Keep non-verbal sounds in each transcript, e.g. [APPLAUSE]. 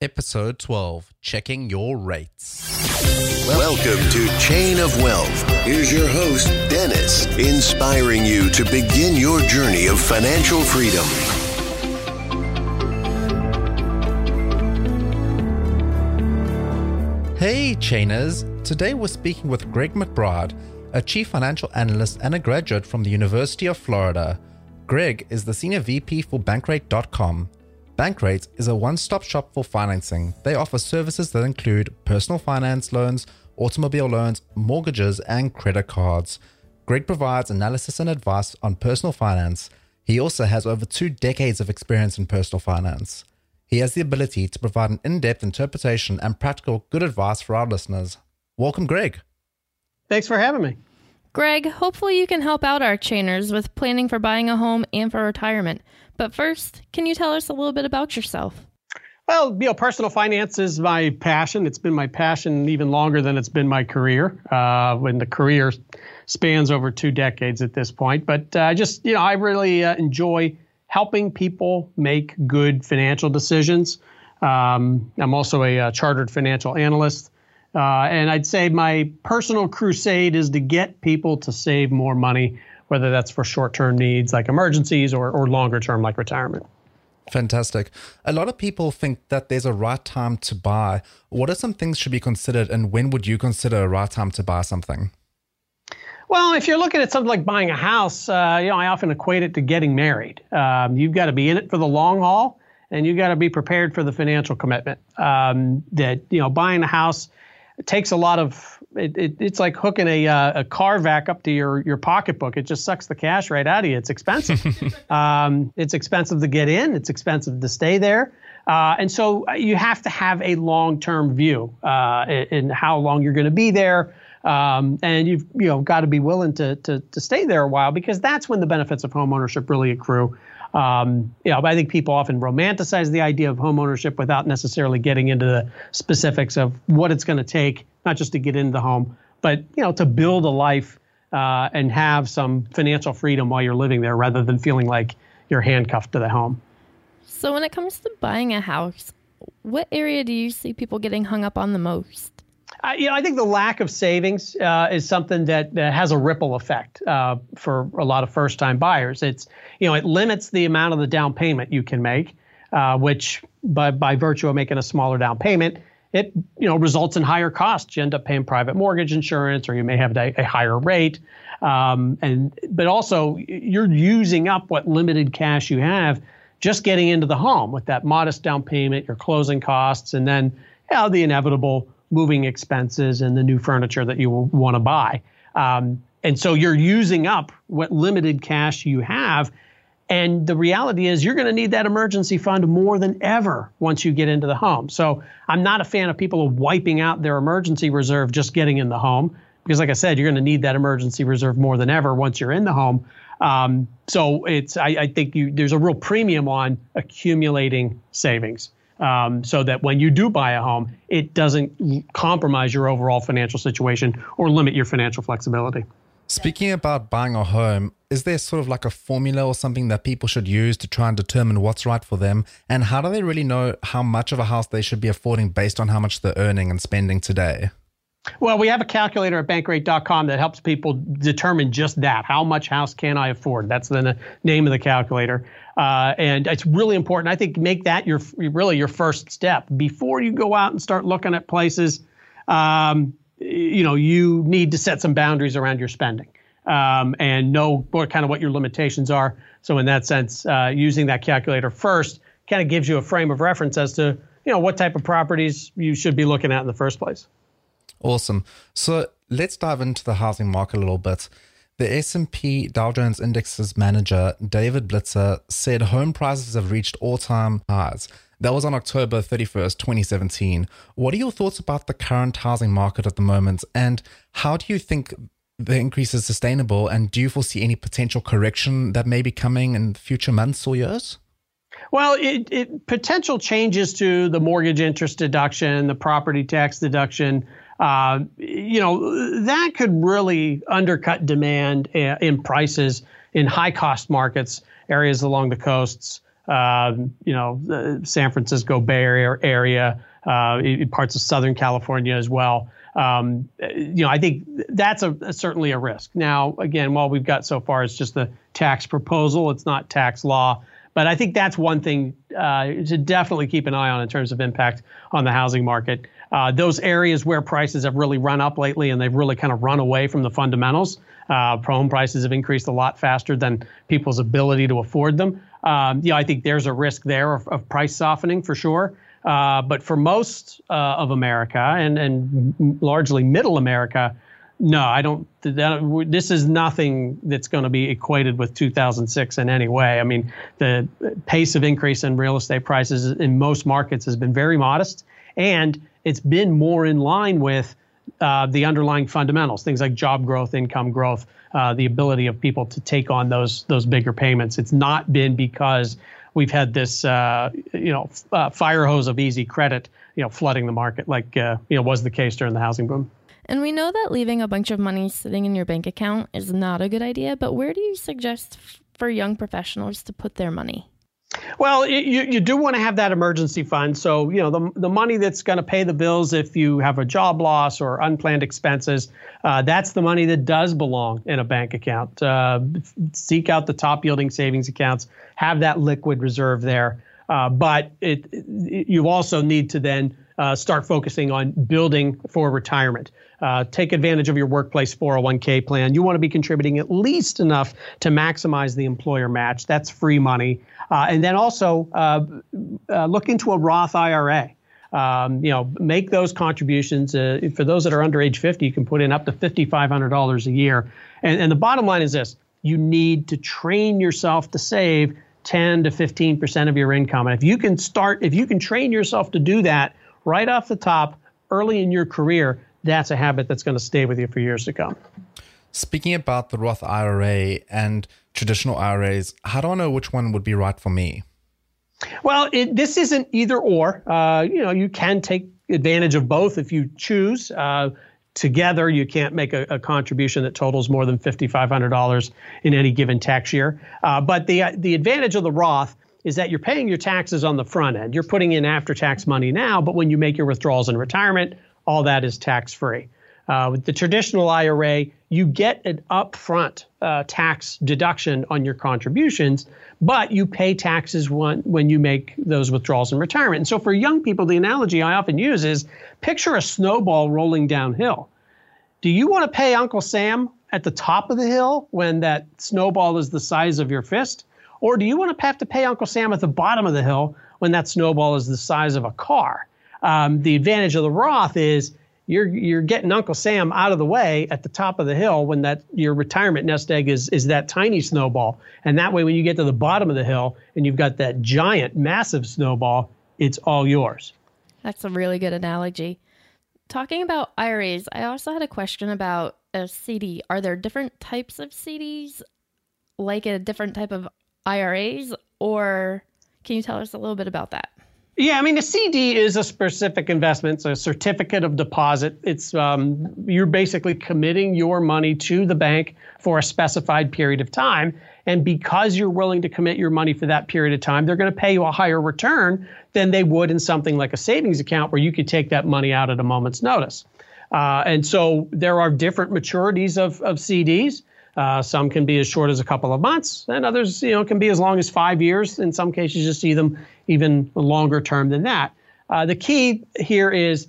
Episode 12 Checking Your Rates. Welcome to Chain of Wealth. Here's your host, Dennis, inspiring you to begin your journey of financial freedom. Hey, Chainers! Today we're speaking with Greg McBride, a chief financial analyst and a graduate from the University of Florida. Greg is the senior VP for Bankrate.com. Bankrate is a one stop shop for financing. They offer services that include personal finance loans, automobile loans, mortgages, and credit cards. Greg provides analysis and advice on personal finance. He also has over two decades of experience in personal finance. He has the ability to provide an in depth interpretation and practical good advice for our listeners. Welcome, Greg. Thanks for having me. Greg, hopefully you can help out our chainers with planning for buying a home and for retirement. But first, can you tell us a little bit about yourself? Well, you know, personal finance is my passion. It's been my passion even longer than it's been my career. Uh, when the career spans over two decades at this point, but uh, just you know, I really uh, enjoy helping people make good financial decisions. Um, I'm also a, a, uh, chartered financial analyst. Uh, and I'd say my personal crusade is to get people to save more money, whether that's for short term needs like emergencies or, or longer term like retirement. Fantastic. A lot of people think that there's a right time to buy. What are some things should be considered, and when would you consider a right time to buy something? Well, if you're looking at something like buying a house, uh, you know, I often equate it to getting married. Um, you've got to be in it for the long haul, and you've got to be prepared for the financial commitment. Um, that you know, buying a house takes a lot of. It, it, it's like hooking a, uh, a car vac up to your your pocketbook. It just sucks the cash right out of you. It's expensive. [LAUGHS] um, it's expensive to get in. It's expensive to stay there. Uh, and so you have to have a long-term view uh, in, in how long you're going to be there. Um, and you've you know got to be willing to, to to stay there a while because that's when the benefits of homeownership really accrue. Um, you know, I think people often romanticize the idea of homeownership without necessarily getting into the specifics of what it's going to take, not just to get into the home, but you know, to build a life uh, and have some financial freedom while you're living there, rather than feeling like you're handcuffed to the home. So, when it comes to buying a house, what area do you see people getting hung up on the most? Uh, you know, I think the lack of savings uh, is something that, that, has a ripple effect uh, for a lot of first-time buyers. It's you know it limits the amount of the down payment you can make, uh, which by by virtue of making a smaller down payment, it you know results in higher costs. You end up paying private mortgage insurance, or you may have a, a higher rate. Um, and but also you're using up what limited cash you have just getting into the home with that modest down payment, your closing costs, and then you know, the inevitable moving expenses and the new furniture that you want to buy. Um, and so you're using up what limited cash you have. And the reality is, you're going to need that emergency fund more than ever once you get into the home. So I'm not a fan of people wiping out their emergency reserve just getting in the home, because, like I said, you're going to need that emergency reserve more than ever once you're in the home. Um, so it's, I, I think you, there's a real premium on accumulating savings um, so that when you do buy a home, it doesn't compromise your overall financial situation or limit your financial flexibility. Speaking about buying a home, is there sort of like a formula or something that people should use to try and determine what's right for them? And how do they really know how much of a house they should be affording based on how much they're earning and spending today? Well, we have a calculator at bankrate.com that helps people determine just that. How much house can I afford? That's the name of the calculator. Uh, and it's really important. I think make that your really your first step before you go out and start looking at places. Um, you know, you need to set some boundaries around your spending um, and know what kind of what your limitations are. So in that sense, uh, using that calculator first kind of gives you a frame of reference as to you know what type of properties you should be looking at in the first place. Awesome. So let's dive into the housing market a little bit. The S&P Dow Jones Indexes manager, David Blitzer, said home prices have reached all-time highs. That was on October 31st, 2017. What are your thoughts about the current housing market at the moment? And how do you think the increase is sustainable? And do you foresee any potential correction that may be coming in future months or years? Well, it, it, potential changes to the mortgage interest deduction, the property tax deduction, uh, you know, that could really undercut demand uh, in prices in high cost markets, areas along the coasts, uh, you know, the San Francisco Bay Area, area uh, parts of Southern California as well. Um, you know, I think that's a, a, certainly a risk. Now, again, while we've got so far, it's just a tax proposal; it's not tax law. But I think that's one thing uh, to definitely keep an eye on in terms of impact on the housing market. Uh, those areas where prices have really run up lately and they've really kind of run away from the fundamentals. Uh, home prices have increased a lot faster than people's ability to afford them. Um, I think there's a risk there of, of price softening for sure. Uh, but for most uh, of America and, and largely middle America, no, I don't. That, this is nothing that's going to be equated with 2006 in any way. I mean, the pace of increase in real estate prices in most markets has been very modest, and it's been more in line with uh, the underlying fundamentals, things like job growth, income growth, uh, the ability of people to take on those those bigger payments. It's not been because we've had this, uh, you know, uh, fire hose of easy credit, you know, flooding the market like uh, you know was the case during the housing boom. And we know that leaving a bunch of money sitting in your bank account is not a good idea, but where do you suggest for young professionals to put their money? Well, you, you do want to have that emergency fund. So, you know, the, the money that's going to pay the bills if you have a job loss or unplanned expenses, uh, that's the money that does belong in a bank account. Uh, seek out the top yielding savings accounts, have that liquid reserve there. Uh, but it, it, you also need to then uh, start focusing on building for retirement. Uh, take advantage of your workplace 401k plan. You want to be contributing at least enough to maximize the employer match. That's free money. Uh, and then also uh, uh, look into a Roth IRA. Um, you know, make those contributions. Uh, for those that are under age 50, you can put in up to $5,500 a year. And, and the bottom line is this you need to train yourself to save 10 to 15% of your income. And if you can start, if you can train yourself to do that right off the top early in your career, that's a habit that's going to stay with you for years to come. Speaking about the Roth IRA and traditional IRAs, how do I know which one would be right for me? Well, it, this isn't either or. Uh, you know, you can take advantage of both if you choose. Uh, together, you can't make a, a, contribution that totals more than $5,500 in any given tax year. Uh, but the the advantage of the Roth is that you're paying your taxes on the front end. You're putting in after tax money now, but when you make your withdrawals in retirement, all that is tax free. Uh, with the traditional IRA, you get an upfront uh, tax deduction on your contributions, but you pay taxes when, when you make those withdrawals in retirement. And so for young people, the analogy I often use is picture a snowball rolling downhill. Do you want to pay Uncle Sam at the top of the hill when that snowball is the size of your fist? Or do you want to have to pay Uncle Sam at the bottom of the hill when that snowball is the size of a car? Um, the advantage of the Roth is you're you're getting Uncle Sam out of the way at the top of the hill when that your retirement nest egg is is that tiny snowball, and that way when you get to the bottom of the hill and you've got that giant, massive snowball, it's all yours. That's a really good analogy. Talking about IRAs, I also had a question about a CD. Are there different types of CDs, like a different type of IRAs, or can you tell us a little bit about that? Yeah, I mean, a CD is a specific investment. It's a certificate of deposit. It's um, you're basically committing your money to the bank for a specified period of time. And because you're willing to commit your money for that period of time, they're going to pay you a higher return than they would in something like a savings account where you could take that money out at a moment's notice. Uh, and so there are different maturities of, of CDs. Uh, some can be as short as a couple of months, and others, you know, can be as long as five years. In some cases, you see them even longer term than that. Uh, the key here is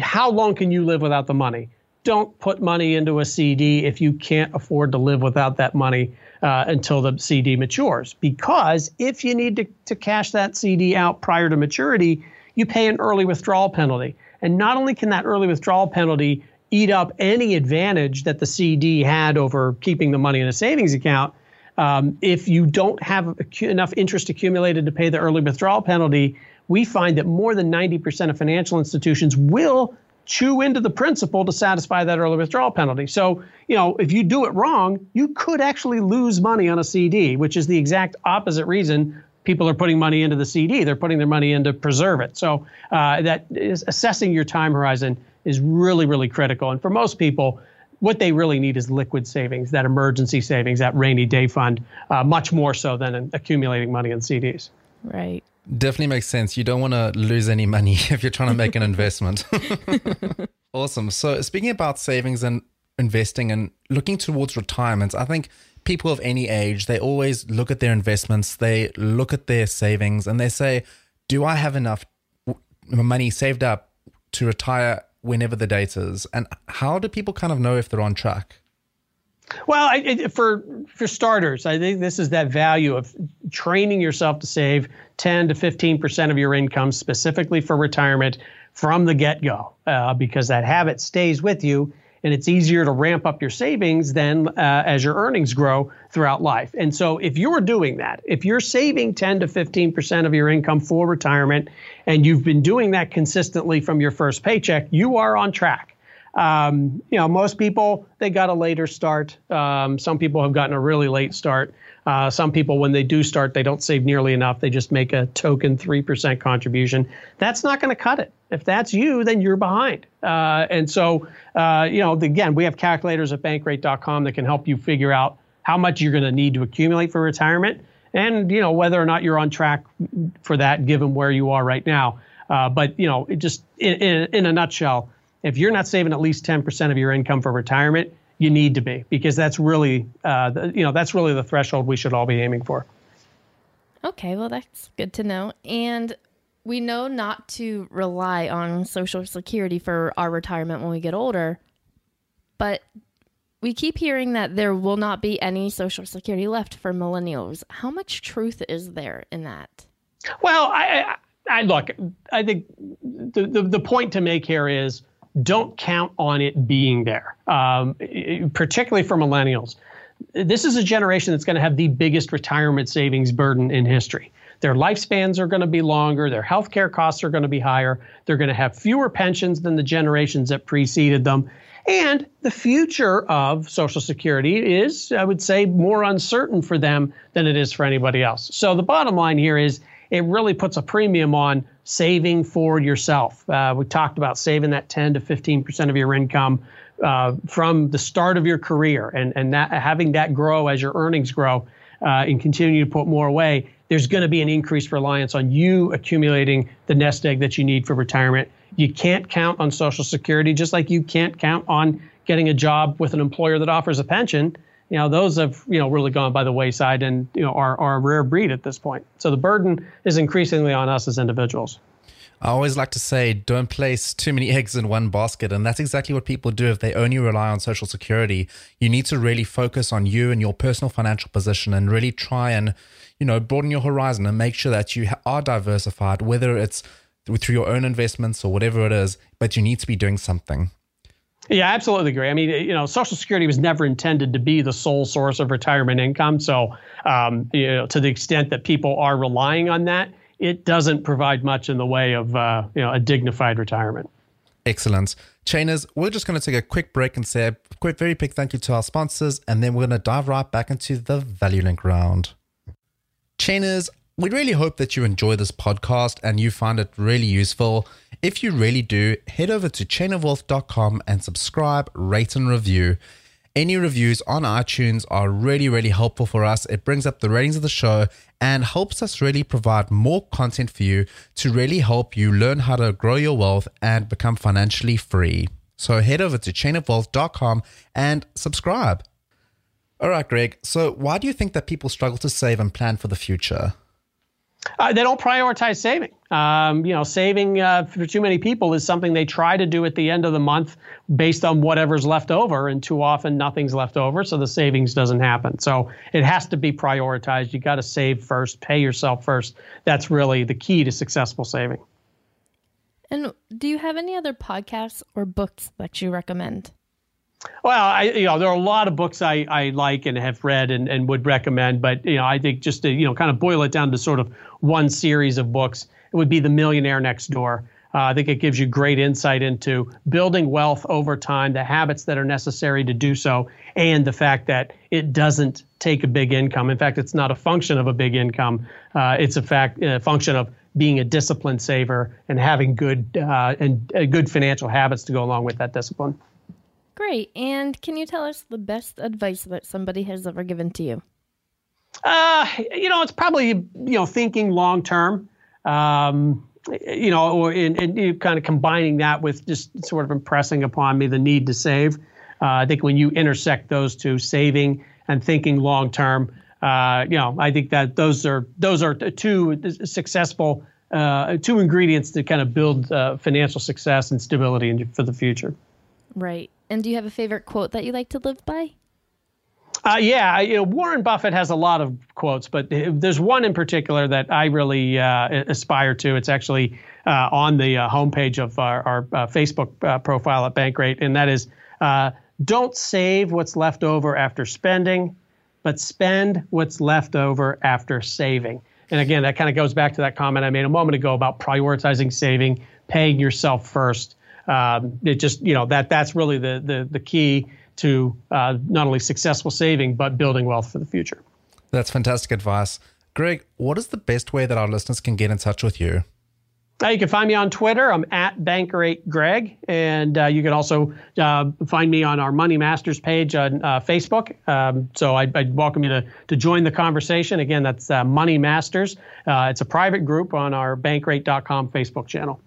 how long can you live without the money? Don't put money into a CD if you can't afford to live without that money uh, until the CD matures. Because if you need to, to cash that CD out prior to maturity, you pay an early withdrawal penalty. And not only can that early withdrawal penalty eat up any advantage that the CD had over keeping the money in a savings account. Um, if you don't have enough interest accumulated to pay the early withdrawal penalty, we find that more than 90% of financial institutions will chew into the principal to satisfy that early withdrawal penalty. So, you know, if you do it wrong, you could actually lose money on a CD, which is the exact opposite reason people are putting money into the CD. They're putting their money in to preserve it. So, uh, that is assessing your time horizon is really, really critical. And for most people, what they really need is liquid savings, that emergency savings, that rainy day fund, uh, much more so than accumulating money in CDs. Right. Definitely makes sense. You don't want to lose any money [LAUGHS] if you're trying to make an investment. [LAUGHS] awesome. So, speaking about savings and investing and looking towards retirement, I think people of any age, they always look at their investments, they look at their savings, and they say, Do I have enough money saved up to retire whenever the date is? And how do people kind of know if they're on track? Well, I, for for starters, I think this is that value of training yourself to save 10 to 15 percent of your income specifically for retirement from the get go, uh, because that habit stays with you, and it's easier to ramp up your savings than uh, as your earnings grow throughout life. And so, if you're doing that, if you're saving 10 to 15 percent of your income for retirement, and you've been doing that consistently from your first paycheck, you are on track. Um, you know, most people they got a later start. Um, some people have gotten a really late start. Uh, some people, when they do start, they don't save nearly enough. They just make a token three percent contribution. That's not going to cut it. If that's you, then you're behind. Uh, and so, uh, you know, again, we have calculators at Bankrate.com that can help you figure out how much you're going to need to accumulate for retirement, and you know whether or not you're on track for that, given where you are right now. Uh, but you know, it just in, in, in a nutshell if you're not saving at least 10% of your income for retirement, you need to be because that's really, uh, the, you know, that's really the threshold we should all be aiming for. Okay, well, that's good to know. And we know not to rely on Social Security for our retirement when we get older, but we keep hearing that there will not be any Social Security left for millennials. How much truth is there in that? Well, I, I, I look, I think the, the, the point to make here is don't count on it being there, um, particularly for millennials. This is a generation that's going to have the biggest retirement savings burden in history. Their lifespans are going to be longer, their healthcare costs are going to be higher, they're going to have fewer pensions than the generations that preceded them. And the future of Social Security is, I would say, more uncertain for them than it is for anybody else. So the bottom line here is it really puts a premium on saving for yourself. Uh, we talked about saving that 10 to 15 percent of your income uh, from the start of your career, and and that having that grow as your earnings grow, uh, and continue to put more away. There's going to be an increased reliance on you accumulating the nest egg that you need for retirement. You can't count on Social Security, just like you can't count on getting a job with an employer that offers a pension you know those have you know really gone by the wayside and you know are, are a rare breed at this point so the burden is increasingly on us as individuals I always like to say, don't place too many [LAUGHS] eggs in one basket. And that's exactly what people do if they only rely on Social Security. You need to really focus on you and your personal financial position and really try and, you know, broaden your horizon and make sure that you are diversified, whether it's through your own investments or whatever it is, but you need to be doing something. Yeah, absolutely agree. I mean, you know, Social Security was never intended to be the sole source of retirement income. So, um, you know, to the extent that people are relying on that, it doesn't provide much in the way of, uh, you know, a dignified retirement. Excellent. Chainers, we're just going to take a quick break and say a quick, very big thank you to our sponsors, and then we're going to dive right back into the Value Link round. Chainers, we really hope that you enjoy this podcast and you find it really useful. If you really do, head over to chainofwealth.com and subscribe, rate, and review. Any reviews on iTunes are really, really helpful for us. It brings up the ratings of the show and helps us really provide more content for you to really help you learn how to grow your wealth and become financially free. So head over to chainofwealth.com and subscribe. All right, Greg. So, why do you think that people struggle to save and plan for the future? Uh, they don't prioritize saving. Um, you know, saving uh, for too many people is something they try to do at the end of the month based on whatever's left over, and too often nothing's left over, so the savings doesn't happen. So it has to be prioritized. You got to save first, pay yourself first. That's really the key to successful saving. And do you have any other podcasts or books that you recommend? Well, I, you know, there are a lot of books I, I like and have read and, and would recommend, but you know, I think just to you know kind of boil it down to sort of one series of books. it would be the millionaire next door. Uh, I think it gives you great insight into building wealth over time, the habits that are necessary to do so, and the fact that it doesn't take a big income. In fact, it's not a function of a big income. Uh, it's a fact a function of being a disciplined saver and having good uh, and uh, good financial habits to go along with that discipline. Great. And can you tell us the best advice that somebody has ever given to you? Uh, you know, it's probably you know thinking long term. Um, you know, or in, in, kind of combining that with just sort of impressing upon me the need to save. Uh, I think when you intersect those two, saving and thinking long term, uh, you know, I think that those are those are two successful uh, two ingredients to kind of build uh, financial success and stability in, for the future. Right. And do you have a favorite quote that you like to live by? Uh, yeah, you know, Warren Buffett has a lot of quotes, but there's one in particular that I really uh, aspire to. It's actually uh, on the uh, homepage of our, our uh, Facebook uh, profile at Bankrate, and that is don't save what's left over after spending, but spend what's left over after saving. And again, that kind of goes back to that comment I made a moment ago about prioritizing saving, paying yourself first. Um, it just, you know, that that's really the the, the key to uh, not only successful saving, but building wealth for the future. That's fantastic advice. Greg, what is the best way that our listeners can get in touch with you? Uh, you can find me on Twitter. I'm at BankrateGreg. And uh, you can also uh, find me on our Money Masters page on uh, Facebook. Um, so I'd, I'd, welcome you to, to join the conversation. Again, that's uh, Money Masters. Uh, it's a private group on our bankrate.com Facebook channel.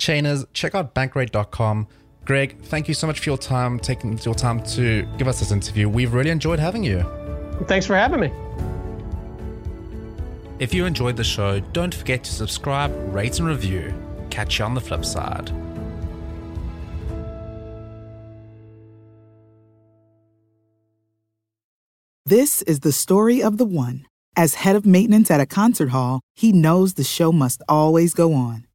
Chainers, check out bankrate.com. Greg, thank you so much for your time, taking your time to give us this interview. We've really enjoyed having you. Thanks for having me. If you enjoyed the show, don't forget to subscribe, rate, and review. Catch you on the flip side. This is the story of the one. As head of maintenance at a concert hall, he knows the show must always go on.